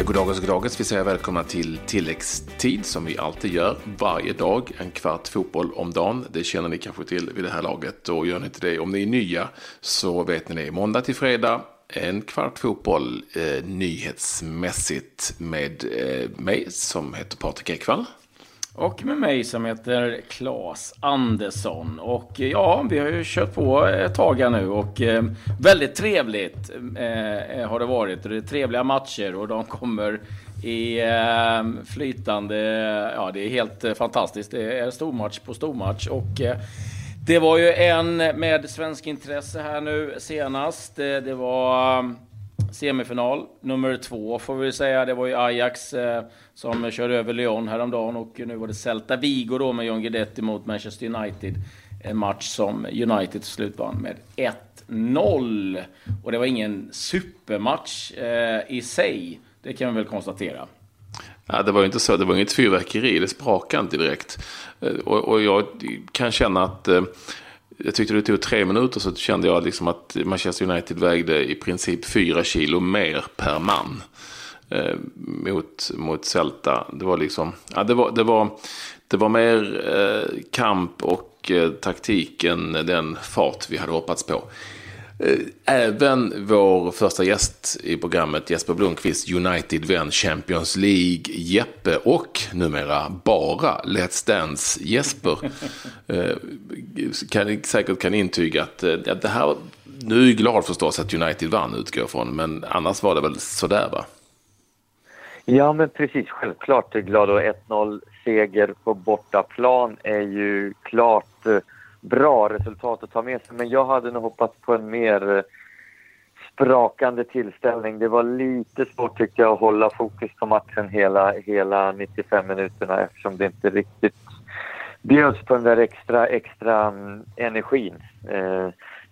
Ja, goddagens, goddagens. Vi säger välkomna till tilläggstid som vi alltid gör varje dag. En kvart fotboll om dagen. Det känner ni kanske till vid det här laget. Och gör ni inte det, om ni är nya, så vet ni det. Måndag till fredag, en kvart fotboll eh, nyhetsmässigt med eh, mig som heter Patrik Ekwall. Och med mig som heter Claes Andersson. Och eh, ja, vi har ju kört på ett tag här nu och eh, väldigt trevligt eh, eh, har det varit. Det är trevliga matcher och de kommer i eh, flytande... Ja, det är helt eh, fantastiskt. Det är stormatch på stormatch och det var ju en med svensk intresse här nu senast. Det var semifinal nummer två får vi säga. Det var ju Ajax eh, som körde över Lyon häromdagen och nu var det Celta Vigo då med John Guidetti mot Manchester United. En match som United till slut vann med 1-0. Och det var ingen supermatch eh, i sig. Det kan vi väl konstatera. Ja, det var ju inte så. Det var inget fyrverkeri. Det sprakade inte direkt. Eh, och, och jag kan känna att eh, jag tyckte det tog tre minuter så kände jag liksom att Manchester United vägde i princip fyra kilo mer per man. Eh, mot, mot Celta. Det var liksom, ja, det var, det var, det var mer eh, kamp och eh, taktik än den fart vi hade hoppats på. Eh, även vår första gäst i programmet, Jesper Blomqvist, United-vän, Champions League, Jeppe och numera bara Let's Dance Jesper, eh, kan, säkert kan intyga att eh, det här, nu är jag glad förstås att United vann utgår från, men annars var det väl sådär va? Ja men precis, självklart är glad och 1-0 seger på bortaplan är ju klart bra resultat att ta med sig. Men jag hade nog hoppats på en mer eh, sprakande tillställning. Det var lite svårt tyckte jag att hålla fokus på matchen hela, hela 95 minuterna eftersom det inte riktigt bjöds på den där extra, extra um, energin. Eh,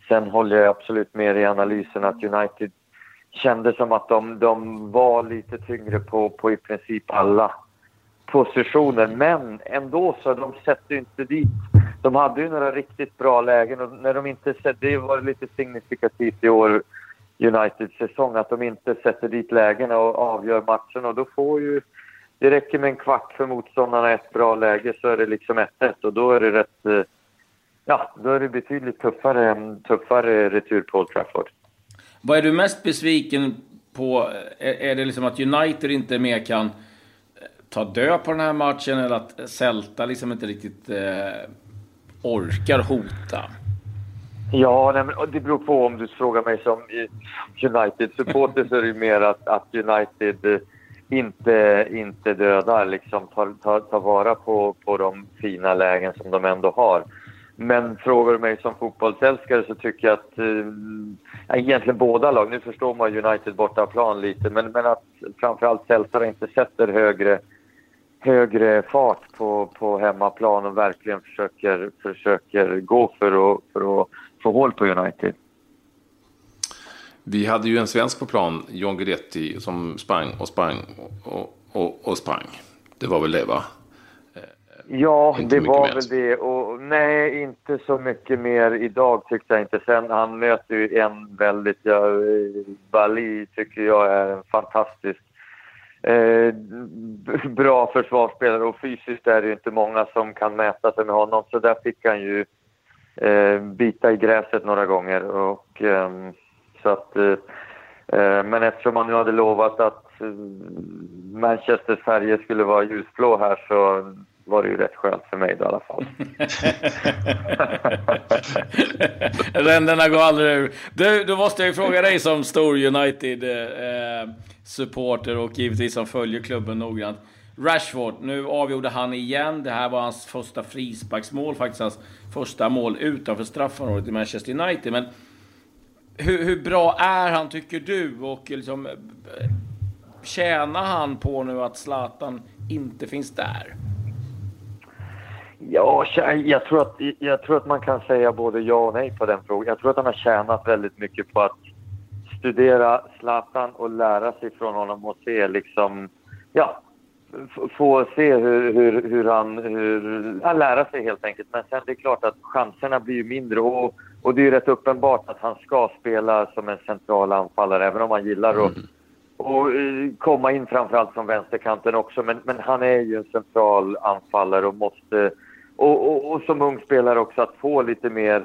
sen håller jag absolut med i analysen att United kände som att de, de var lite tyngre på, på i princip alla positioner. Men ändå så de sätter inte dit de hade ju några riktigt bra lägen och när de inte det var lite signifikativt i år Uniteds säsong att de inte sätter dit lägena och avgör matchen och då får ju det räcker med en kvart för motståndarna ett bra läge så är det liksom 1-1 och då är det rätt eh, ja, då är det betydligt tuffare, tuffare retur på Old Trafford. Vad är du mest besviken på? Är, det liksom att United inte mer kan eh, ta död på den här matchen eller att Celta liksom inte riktigt eh, orkar hota? Ja, nej, men det beror på om du frågar mig som United-supporter så är det ju mer att, att United eh, inte, inte dödar, liksom tar, tar, tar vara på, på de fina lägen som de ändå har. Men frågar du mig som fotbollsälskare så tycker jag att eh, egentligen båda lag, nu förstår man United bortaplan lite, men, men att framförallt Celta inte sätter högre högre fart på, på hemmaplan och verkligen försöker, försöker gå för att, för att få hål på United. Vi hade ju en svensk på plan, John Guidetti, som sprang och sprang och, och, och sprang. Det var väl det va? Ja, inte det var mer. väl det. Och, nej, inte så mycket mer idag tyckte jag inte. Sen han möter ju en väldigt, ja, Bali tycker jag är en fantastisk eh, bra försvarsspelare och fysiskt är det ju inte många som kan mäta sig med honom. Så där fick han ju eh, bita i gräset några gånger. Och, eh, så att, eh, eh, men eftersom man nu hade lovat att eh, Manchesters färger skulle vara ljusblå här så var det ju rätt skönt för mig då, i alla fall. Ränderna går aldrig ur. Du, då måste jag ju fråga dig som stor United-supporter eh, och givetvis som följer klubben noggrant. Rashford, nu avgjorde han igen. Det här var hans första frisparksmål, faktiskt hans första mål utanför straffområdet i Manchester United. Men hur, hur bra är han, tycker du? Och liksom, eh, tjänar han på nu att Zlatan inte finns där? Ja, jag tror, att, jag tror att man kan säga både ja och nej på den frågan. Jag tror att han har tjänat väldigt mycket på att studera Zlatan och lära sig från honom och se liksom, ja, få se hur, hur, hur han, hur, ja, lära sig helt enkelt. Men sen det är klart att chanserna blir ju mindre och, och det är rätt uppenbart att han ska spela som en central anfallare även om han gillar att, och eh, komma in framförallt från vänsterkanten också. Men, men han är ju en central anfallare och måste... Och, och, och som ung spelare också att få lite mer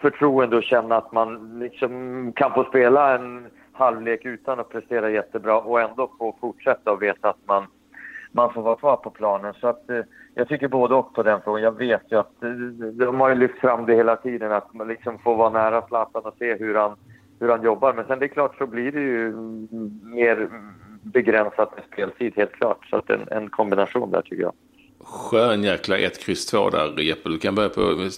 förtroende och känna att man liksom kan få spela en halvlek utan att prestera jättebra och ändå få fortsätta och veta att man, man får vara kvar på planen. Så att, eh, jag tycker både och på den frågan. Jag vet ju att eh, de har ju lyft fram det hela tiden, att man liksom får vara nära Zlatan och se hur han, hur han jobbar. Men sen det är klart så blir det ju mer begränsat med speltid, helt klart. Så att en, en kombination där tycker jag. Skön jäkla 1, X 2 där Jeppe. Du kan börja på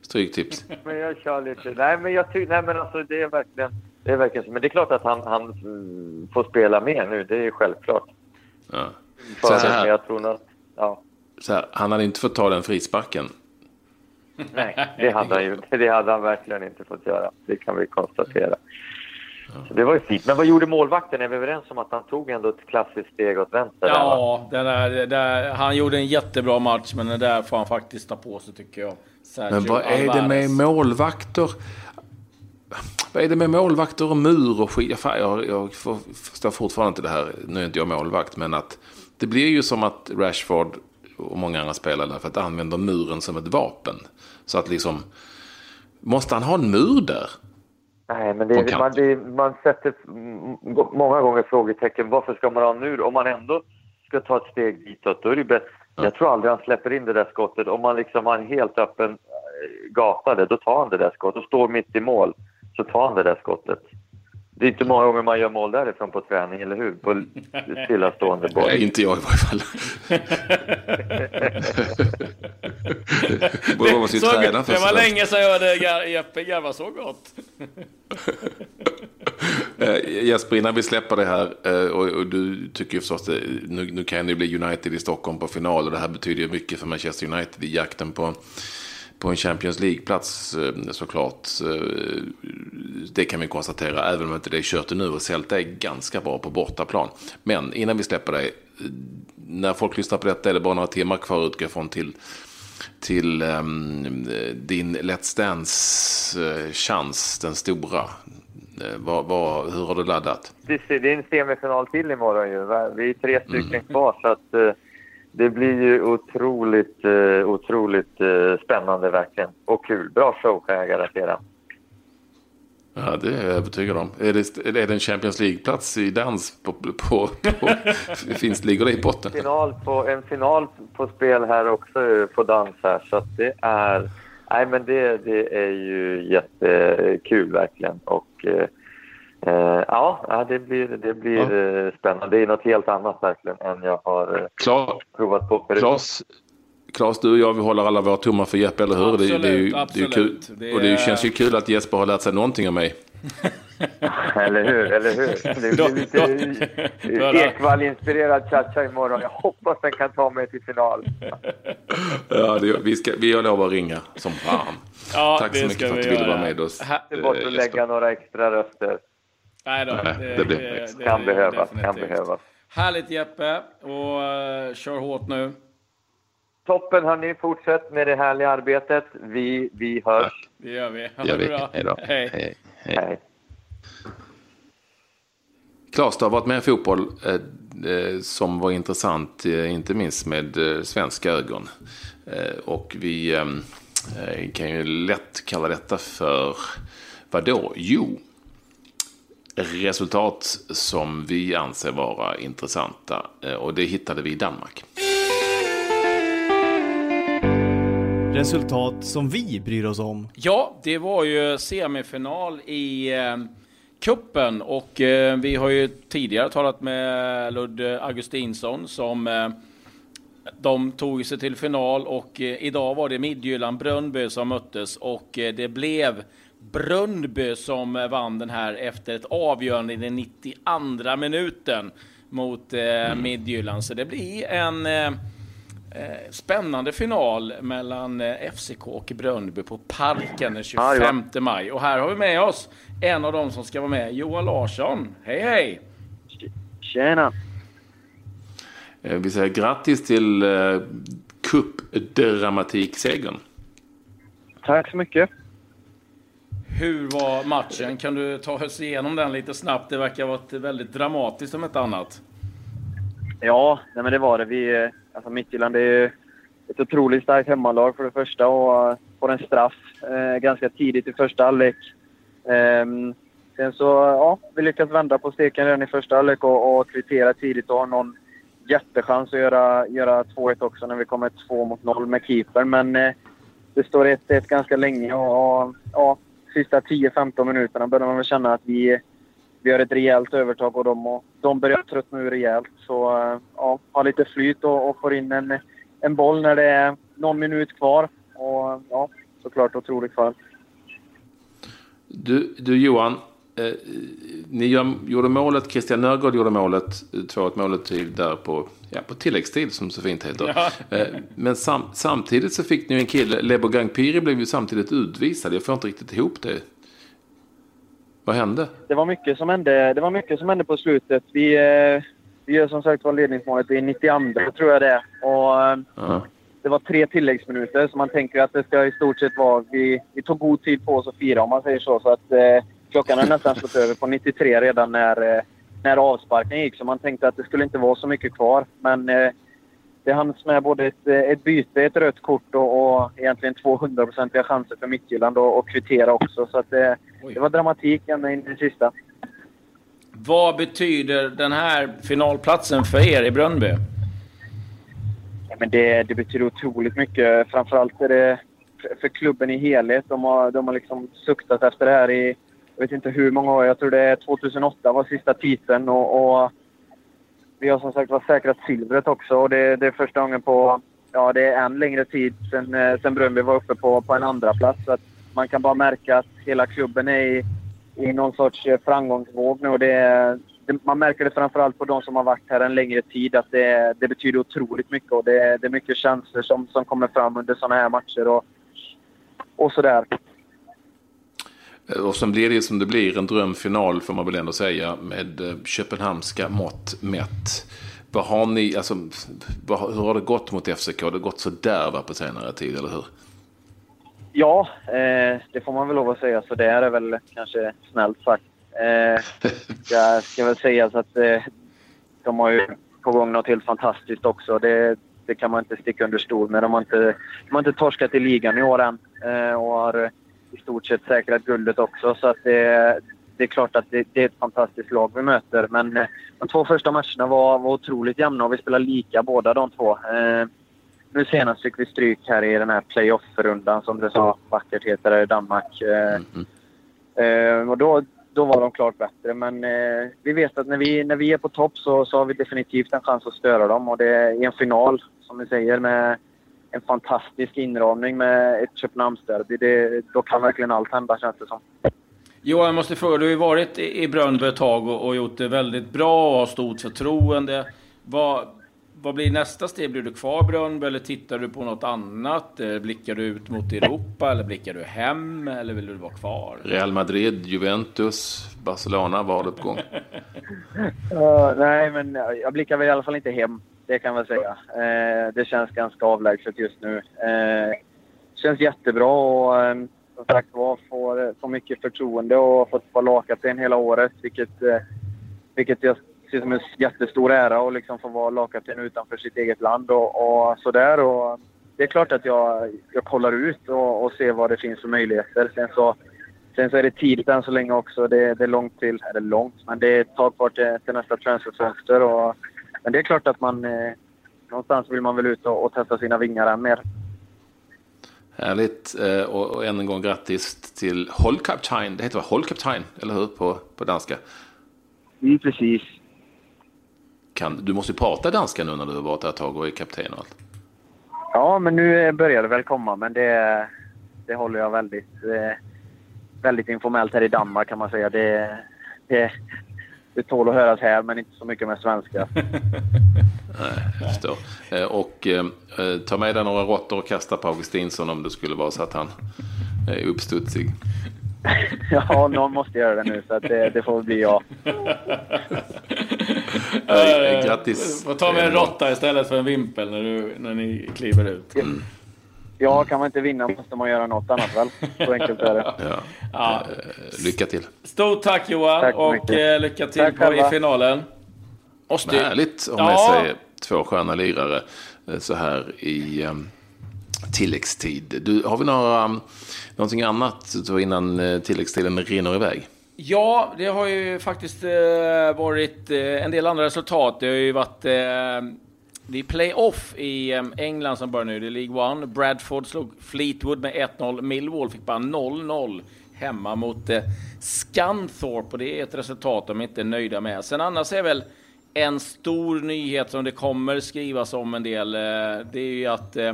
stryktips. men jag kör lite. Nej men jag tycker, nej men alltså det är verkligen, det är verkligen. Men det är klart att han, han får spela mer nu, det är självklart. Ja. Så här, jag tror att, ja. Så här, han hade inte fått ta den frisparken. Nej, det hade, han ju, det hade han verkligen inte fått göra. Det kan vi konstatera. Så det var ju fint. Men vad gjorde målvakten? Är vi överens om att han tog ändå ett klassiskt steg åt vänster? Ja, där, det där, han gjorde en jättebra match, men det där får han faktiskt ta på sig tycker jag. Sergio men vad är det med målvakter? Vad är det med målvakter och mur och skit? Jag, jag förstår fortfarande inte det här. Nu är inte jag målvakt, men att det blir ju som att Rashford och många andra spelare för att använda muren som ett vapen. Så att liksom, måste han ha en mur där? Nej, men det, man, det, man sätter många gånger frågetecken. Varför ska man ha en mur? Om man ändå ska ta ett steg ditåt, då är det bättre. Ja. Jag tror aldrig han släpper in det där skottet. Om man liksom har en helt öppen eh, gata, där, då tar han det där skottet. Och står mitt i mål, så tar han det där skottet. Det är inte många gånger man gör mål därifrån på träning, eller hur? På stillastående boll. Nej, inte jag i varje fall. Borde man så, träna det var länge sedan jag hörde Jeppe garva så gott. uh, Jesper, innan vi släpper det här, uh, och, och, du tycker ju förstås att nu, nu kan det bli United i Stockholm på final och det här betyder ju mycket för Manchester United i jakten på på en Champions League-plats eh, såklart. Eh, det kan vi konstatera, även om inte det är kört nu. Och Celta är ganska bra på bortaplan. Men innan vi släpper det, när folk lyssnar på detta är det bara några timmar kvar utgå från till, till um, din Let's Dance-chans, den stora. Var, var, hur har du laddat? Det, är en semifinal till imorgon ju. Vi är tre stycken mm. kvar så att det blir ju otroligt, uh, otroligt uh, spännande verkligen. Och kul. Bra show kan jag garantera. Ja, det är jag övertygad om. Är det, är det en Champions League-plats i dans? På, på, på, finns, ligger det i botten? Final på, en final på spel här också på dans här. Så att det är... Nej, men det, det är ju jättekul verkligen. Och... Uh, ja, det blir, det blir ja. uh, spännande. Det är något helt annat verkligen än jag har uh, Klar, provat på förut. Klas, Klas, du och jag vi håller alla våra tummar för Jeppe, eller hur? Absolut, det, det, är ju, absolut. Det är kul. Det är... Och det känns ju kul att Jesper har lärt sig någonting av mig. eller hur, eller hur. Det blir lite Ekvall-inspirerad cha-cha imorgon. Jag hoppas den kan ta mig till final. ja, det, vi, ska, vi har lov att ringa som fan. Ja, Tack så mycket för att du ville vara med oss. Inte bort och lägga några extra röster. Nej då, det, det, blir det, det kan behövas. Kan behövas. Härligt Jeppe och uh, kör hårt nu. Toppen hörni, fortsätt med det härliga arbetet. Vi, vi hörs. Det gör vi. Ha det bra. Hej då. Hej. Hej. Hej. Klas, du har varit med i fotboll eh, eh, som var intressant, eh, inte minst med eh, svenska ögon. Eh, och vi eh, kan ju lätt kalla detta för, vadå? Jo, resultat som vi anser vara intressanta. Eh, och det hittade vi i Danmark. Resultat som vi bryr oss om. Ja, det var ju semifinal i eh, kuppen och eh, vi har ju tidigare talat med Ludd Augustinsson som eh, de tog sig till final och eh, idag var det Midtjylland Brönnby som möttes och eh, det blev Brunnby som vann den här efter ett avgörande i den 92 minuten mot eh, mm. Midtjylland. Så det blir en eh, eh spännande final mellan eh, FCK och Brunnby på Parken den 25 maj. Och här har vi med oss en av dem som ska vara med, Johan Larsson. Hej hej! Tjena! Eh, vi säger grattis till eh, cupdramatiksegern. Tack så mycket. Hur var matchen? Kan du ta oss igenom den lite snabbt? Det verkar ha varit väldigt dramatiskt om ett annat. Ja, nej men det var det. Vi, alltså Midtjylland är ju ett otroligt starkt hemmalag för det första och eh, får en straff eh, ganska tidigt i första halvlek. Ehm, sen så, ja, vi lyckas vända på steken redan i första halvlek och, och kvittera tidigt och har någon jättechans att göra, göra 2-1 också när vi kommer 2 mot 0 med keepern. Men eh, det står 1-1 ganska länge och, och ja, sista 10-15 minuterna började man väl känna att vi, vi har ett rejält övertag på dem och de börjar tröttna ur rejält. Så eh, ja, ha lite flyt och, och får in en, en boll när det är någon minut kvar. Och ja, såklart otroligt skönt. Du, du Johan, eh, ni gör, gjorde målet, Christian Nörgaard gjorde målet, 2-1 målet till där på, ja, på tilläggstid som så fint heter. Ja. Eh, men sam, samtidigt så fick ni en kille, Lebo Gangpiri blev ju samtidigt utvisad. Jag får inte riktigt ihop det. Vad hände? Det var mycket som hände, det var mycket som hände på slutet. Vi, eh, vi gör som sagt var ledningsmålet i 92 tror jag det. Och, eh, Ja. det var tre tilläggsminuter, så man tänker att det ska i stort sett vara... Vi, vi tog god tid på oss att fira, om man säger så. så att, eh, klockan hade nästan slått över på 93 redan när, eh, när avsparken gick, så man tänkte att det skulle inte vara så mycket kvar. Men eh, det hanns med både ett, eh, ett byte, ett rött kort och, och egentligen 200-procentiga chanser för Midtjylland och kvittera också. Så att, Oj. det var dramatik ända in i det sista. Vad betyder den här finalplatsen för er i Brönnby? Ja, men det, det betyder otroligt mycket. Framförallt är det för, för klubben i helhet. De har, de har liksom suktat efter det här i, jag vet inte hur många år. Jag tror det är 2008 var sista titeln och, och vi har som sagt var säkrat silvret också. Och det, det är första gången på, ja det är en längre tid sen, eh, sen Bröndby var uppe på, på en andra plats. Så att man kan bara märka att hela klubben är i, i någon sorts eh, framgångsvåg nu. Och det, det, man märker det framförallt på de som har varit här en längre tid att det, det betyder otroligt mycket. Och det, det är mycket känslor som, som kommer fram under sådana här matcher och, och sådär. Och sen blir det som det blir, en drömfinal får man väl ändå säga, med eh, köpenhamnska mått mätt. Vad har ni, alltså, hur har det gått mot FCK? Det har gått sådär va, på senare tid, eller hur? Ja, eh, det får man väl lov att säga. Så det är väl kanske snällt sagt. Eh, jag ska väl säga så att eh, de har ju på gång något helt fantastiskt också. Det, det kan man inte sticka under stol med. De har inte, de har inte torskat i ligan i år än eh, och har i stort sett säkrat guldet också. Så att det, det är klart att det, det är ett fantastiskt lag vi möter. Men eh, de två första matcherna var, var otroligt jämna och vi spelade lika båda de två. Eh, nu senast fick vi stryk här i den här playoff-rundan som det så vackert heter här i Danmark. Eh, Mhm. eh, och då, då var de klart bättre. Men eh, vi vet att när vi, när vi är på topp så, så har vi definitivt en chans att störa dem. Och det är en final, som vi säger, med en fantastisk inramning med ett Köpenhamnsderby. Det, då kan verkligen allt hända känns det som. Johan, jag måste fråga, du har ju varit i Brönnby ett tag och, och gjort det väldigt bra och har stort förtroende. Vad, vad blir nästa steg? Blir du kvar i Brönnby eller tittar du på något annat? Blickar du ut mot Europa eller blickar du hem eller vill du vara kvar? Real Madrid, Juventus, Barcelona, vad har du på gång? Uh, nej, men jag blickar väl i alla fall inte hem. Det kan man säga. Eh, det känns ganska avlägset just nu. Eh, känns jättebra och eh, som sagt var får, får mycket förtroende och har fått vara lagkapten hela året. Vilket, eh, vilket jag ser som en jättestor ära att liksom få vara lagkapten utanför sitt eget land och, och sådär. Och det är klart att jag, jag kollar ut och, och ser vad det finns för möjligheter. Sen så, sen så är det tidigt än så länge också. Det, det är långt till, eller långt, men det är ett tag kvar till, till nästa transferfönster. Och, men det är klart att man eh, någonstans vill man väl ut och, och testa sina vingar än mer. Härligt. Eh, Och, och än en gång grattis till Holkaptein. Det heter väl Holkaptein, eller hur? På, på danska. Mm, precis. Kan, du måste ju prata danska nu när du har varit där ett tag och är kapten och allt. Ja, men nu eh, börjar det väl komma, men det, det håller jag väldigt, eh, väldigt informellt här i Danmark kan man säga. Det, det, det tål att höras här, men inte så mycket med svenska. Nej, jag förstår. Eh, Och eh, eh, ta med dig några råttor och kasta på Augustinsson om det skulle vara så att han är uppstudsig. ja, någon måste göra det nu, så att det, det får bli jag. Grattis. Får ta med en råtta istället för en vimpel när, du, när ni kliver ut. Ja, kan man inte vinna måste man göra något annat väl. Så enkelt är det. Ja. Ja. Eh, lycka till. Stort tack Johan Tack och mycket. eh, lycka till Tack på, i finalen. Härligt att ha med sig två sköna lirare eh, så här i um, tilläggstid. Du, har vi några, um, någonting annat innan tilläggstiden rinner iväg? Ja, det har ju faktiskt varit en del andra resultat. Det har ju varit det är playoff i ehm, England som börjar nu. Det är League One. Bradford slog Fleetwood med 1-0. Millwall fick bara 0-0 hemma mot eh, Scunthorpe och det är ett resultat de inte är nöjda med. Sen annars är väl en stor nyhet som det kommer skrivas om en del. Eh, det är ju att eh,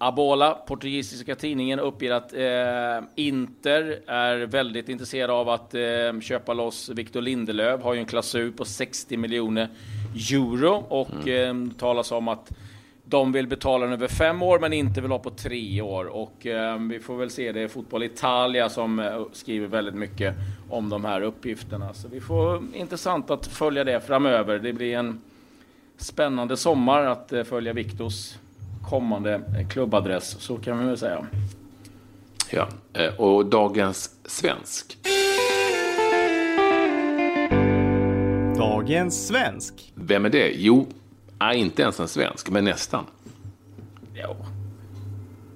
Abola, portugisiska tidningen, uppger att eh, Inter är väldigt intresserade av att eh, köpa loss Victor Lindelöf. Har ju en klausul på 60 miljoner euro och eh, det talas om att de vill betala den över fem år men inte vill ha på tre år. Och eh, vi får väl se, det är Fotboll Italia som eh, skriver väldigt mycket om de här uppgifterna. Så vi får intressant att följa det framöver. Det blir en spännande sommar att eh, följa Viktors kommande eh, klubbadress, så kan vi väl säga. Ja. Eh, och dagens svensk. Dagens svensk. Vem är det? Jo, är inte ens en svensk, men nästan. Jo.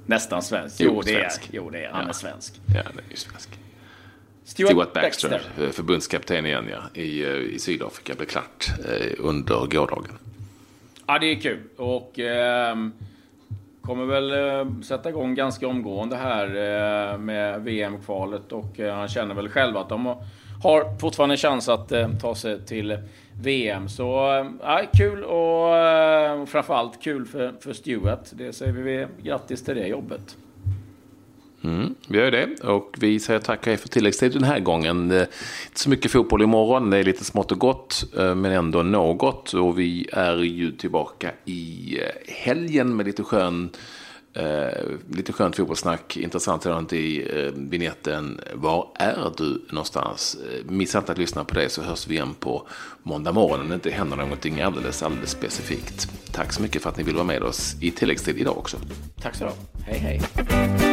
Nästan svensk. Jo, Jo, det är, svensk. jo, det är han Ja. är svensk. Ja, det är ju svensk. Stuart Baxter, eh, förbundskapten igen ja, i, eh, i Sydafrika, blev klart eh, under gårdagen. Ja, det är kul. Och ehm, kommer väl eh, sätta igång ganska omgående här eh, med VM-kvalet. Och eh, han känner väl själv att de har- fortfarande en chans att eh, ta sig till VM. Så ja, kul och eh, framförallt kul för, för Stuart. Det säger vi grattis till det jobbet. Mm, vi gör det och vi säger tack och för tilläggstid den här gången. Inte så mycket fotboll imorgon, det är lite smått och gott eh, men ändå något. Och vi är ju tillbaka i eh, helgen med lite skön Eh, lite skönt fotbollssnack, intressant sådant i eh, vignetten. Var är du någonstans? Eh, missa inte att lyssna på det så hörs vi igen på måndag morgon om det inte händer någonting alldeles, alldeles specifikt. Tack så mycket för att ni vill vara med oss i tilläggstid idag också. Tack så du. Hej hej.